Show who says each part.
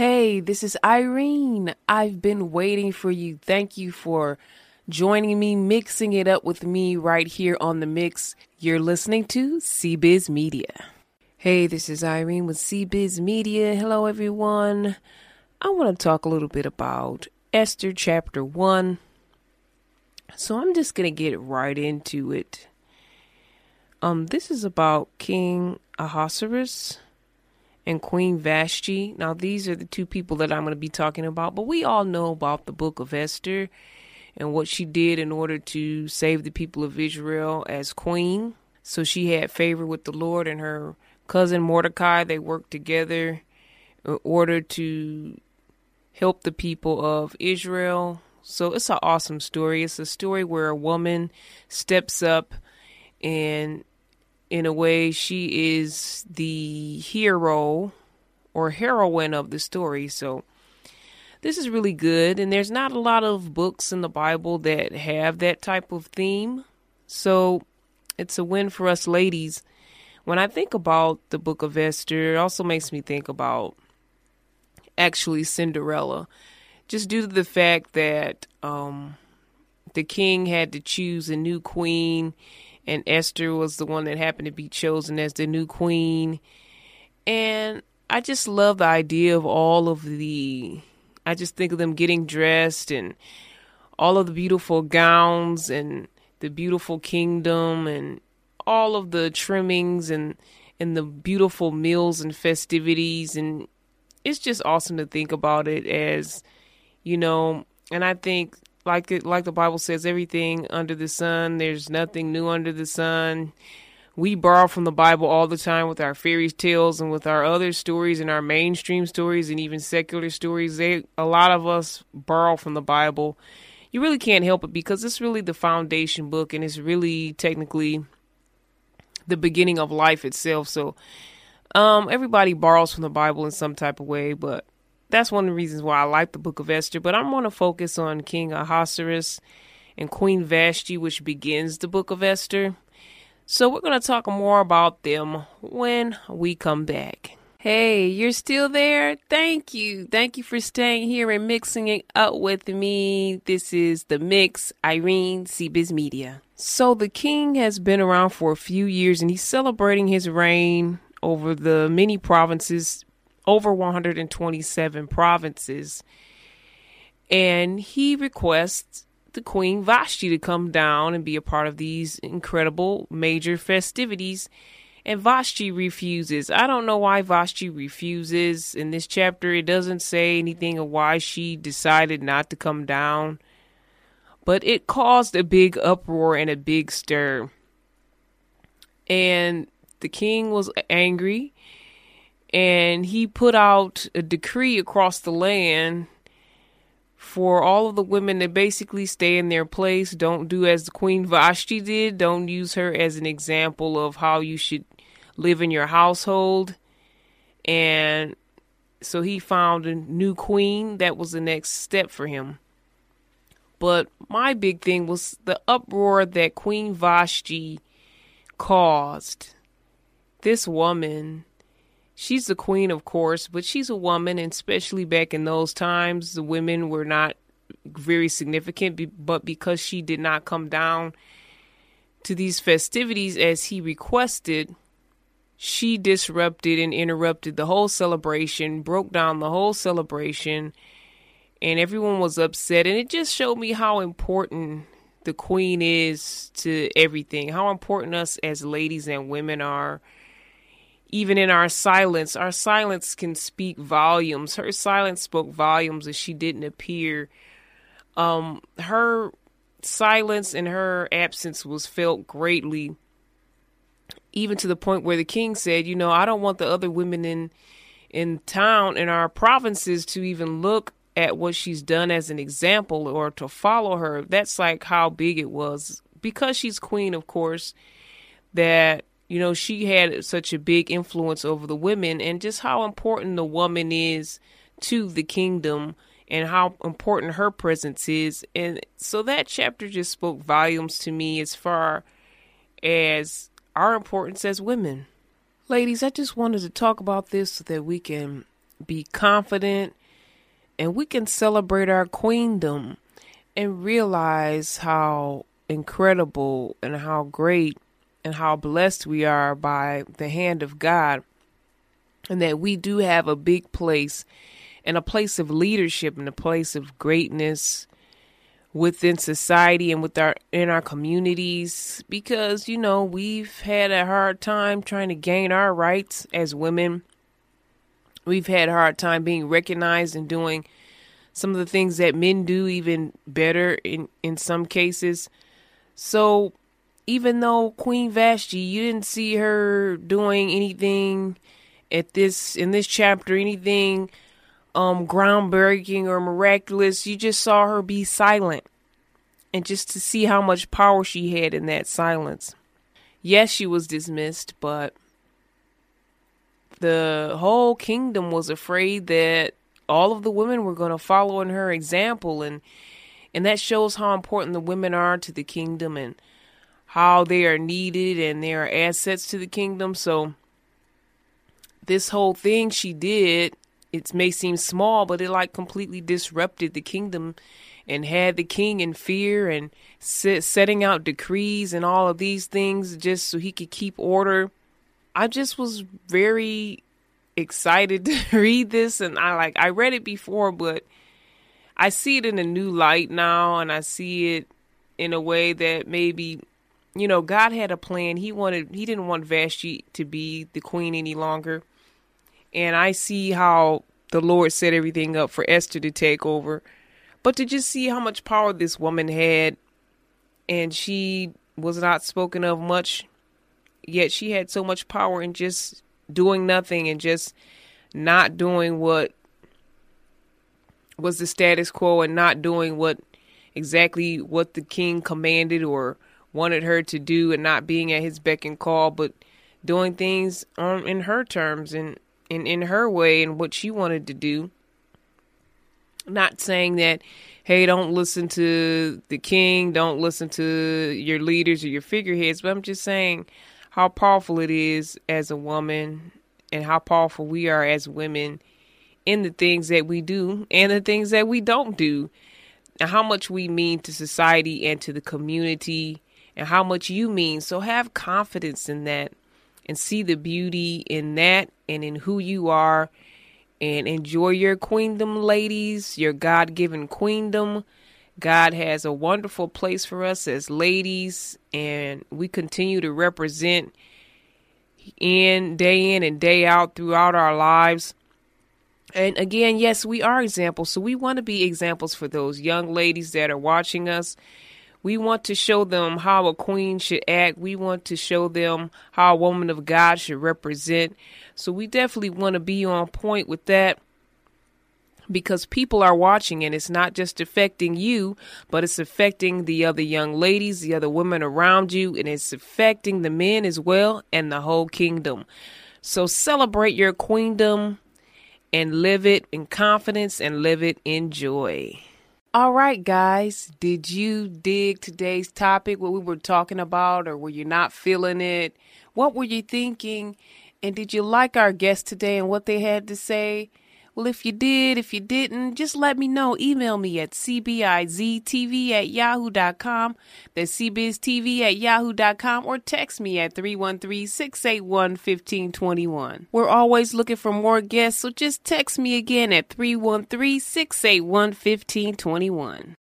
Speaker 1: Hey, this is Irene. I've been waiting for you. Thank you for joining me, mixing it up with me right here on the mix. You're listening to CBiz Media. Hey, this is Irene with CBiz Media. Hello, everyone. I want to talk a little bit about Esther chapter 1. So I'm just going to get right into it. Um, this is about King Ahasuerus and Queen Vashti. Now, these are the two people that I'm going to be talking about, but we all know about the book of Esther and what she did in order to save the people of Israel as queen. So she had favor with the Lord and her cousin Mordecai. They worked together in order to help the people of Israel. So it's an awesome story. It's a story where a woman steps up and in a way she is the hero or heroine of the story. So this is really good and there's not a lot of books in the Bible that have that type of theme. So it's a win for us ladies. When I think about the book of Esther, it also makes me think about actually Cinderella, just due to the fact that um, the king had to choose a new queen, and Esther was the one that happened to be chosen as the new queen. And I just love the idea of all of the, I just think of them getting dressed and all of the beautiful gowns and the beautiful kingdom and all of the trimmings and and the beautiful meals and festivities and it's just awesome to think about it as you know and i think like it like the bible says everything under the sun there's nothing new under the sun. We borrow from the bible all the time with our fairy tales and with our other stories and our mainstream stories and even secular stories. They a lot of us borrow from the bible. You really can't help it because it's really the foundation book and it's really technically the beginning of life itself. So um, everybody borrows from the Bible in some type of way, but that's one of the reasons why I like the book of Esther. But I'm going to focus on King Ahasuerus and Queen Vashti, which begins the book of Esther. So we're going to talk more about them when we come back. Hey, you're still there? Thank you. Thank you for staying here and mixing it up with me. This is The Mix, Irene, CBiz Media. So the king has been around for a few years and he's celebrating his reign over the many provinces, over 127 provinces. And he requests the Queen Vashti to come down and be a part of these incredible major festivities. And Vashti refuses. I don't know why Vashti refuses. In this chapter, it doesn't say anything of why she decided not to come down. But it caused a big uproar and a big stir. And the king was angry and he put out a decree across the land for all of the women to basically stay in their place. Don't do as the Queen Vashti did. Don't use her as an example of how you should live in your household. And so he found a new queen. That was the next step for him. But my big thing was the uproar that Queen Vashti caused this woman, she's the queen, of course, but she's a woman, and especially back in those times, the women were not very significant, but because she did not come down to these festivities as he requested, she disrupted and interrupted the whole celebration, broke down the whole celebration, and everyone was upset. And it just showed me how important the queen is to everything, how important us as ladies and women are even in our silence, our silence can speak volumes. Her silence spoke volumes as she didn't appear. Um, her silence and her absence was felt greatly, even to the point where the king said, "You know, I don't want the other women in in town in our provinces to even look at what she's done as an example or to follow her." That's like how big it was because she's queen, of course. That you know, she had such a big influence over the women and just how important the woman is to the kingdom and how important her presence is. And so that chapter just spoke volumes to me as far as our importance as women. Ladies, I just wanted to talk about this so that we can be confident and we can celebrate our queendom and realize how incredible and how great and how blessed we are by the hand of God and that we do have a big place and a place of leadership and a place of greatness within society and with our in our communities. Because you know we've had a hard time trying to gain our rights as women. We've had a hard time being recognized and doing some of the things that men do even better in in some cases. So even though queen vashti you didn't see her doing anything at this in this chapter anything um groundbreaking or miraculous. You just saw her be silent. And just to see how much power she had in that silence. Yes, she was dismissed, but the whole kingdom was afraid that all of the women were going to follow in her example and and that shows how important the women are to the kingdom and how they are needed and they are assets to the kingdom so this whole thing she did it may seem small, but it like completely disrupted the kingdom and had the king in fear and set, setting out decrees and all of these things just so he could keep order. I just was very excited to read this and I like I read it before but I see it in a new light now and I see it in a way that maybe you know God had a plan. He wanted he didn't want Vashti to be the queen any longer and I see how the Lord set everything up for Esther to take over. But to just see how much power this woman had, and she was not spoken of much, yet she had so much power in just doing nothing and just not doing what was the status quo and not doing what exactly what the king commanded or wanted her to do and not being at his beck and call, but doing things um, in her terms and in, in her way and what she wanted to do. Not saying that, hey, don't listen to the king, don't listen to your leaders or your figureheads, but I'm just saying how powerful it is as a woman and how powerful we are as women in the things that we do and the things that we don't do, and how much we mean to society and to the community, and how much you mean. So have confidence in that and see the beauty in that and in who you are and enjoy your queendom, ladies, your God given queendom. God has a wonderful place for us as ladies, and we continue to represent in day in and day out throughout our lives. And again, yes, we are examples. So we want to be examples for those young ladies that are watching us we want to show them how a queen should act. We want to show them how a woman of God should represent. So we definitely want to be on point with that because people are watching and it's not just affecting you, but it's affecting the other young ladies, the other women around you, and it's affecting the men as well and the whole kingdom. So celebrate your queendom and live it in confidence and live it in joy. All right, guys, did you dig today's topic, what we were talking about, or were you not feeling it? What were you thinking? And did you like our guest today and what they had to say? Well, if you did, if you didn't, just let me know. Email me at cbiztv at yahoo.com. That's cbiztv at yahoo.com or text me at 313 681 1521. We're always looking for more guests, so just text me again at 313 681 1521.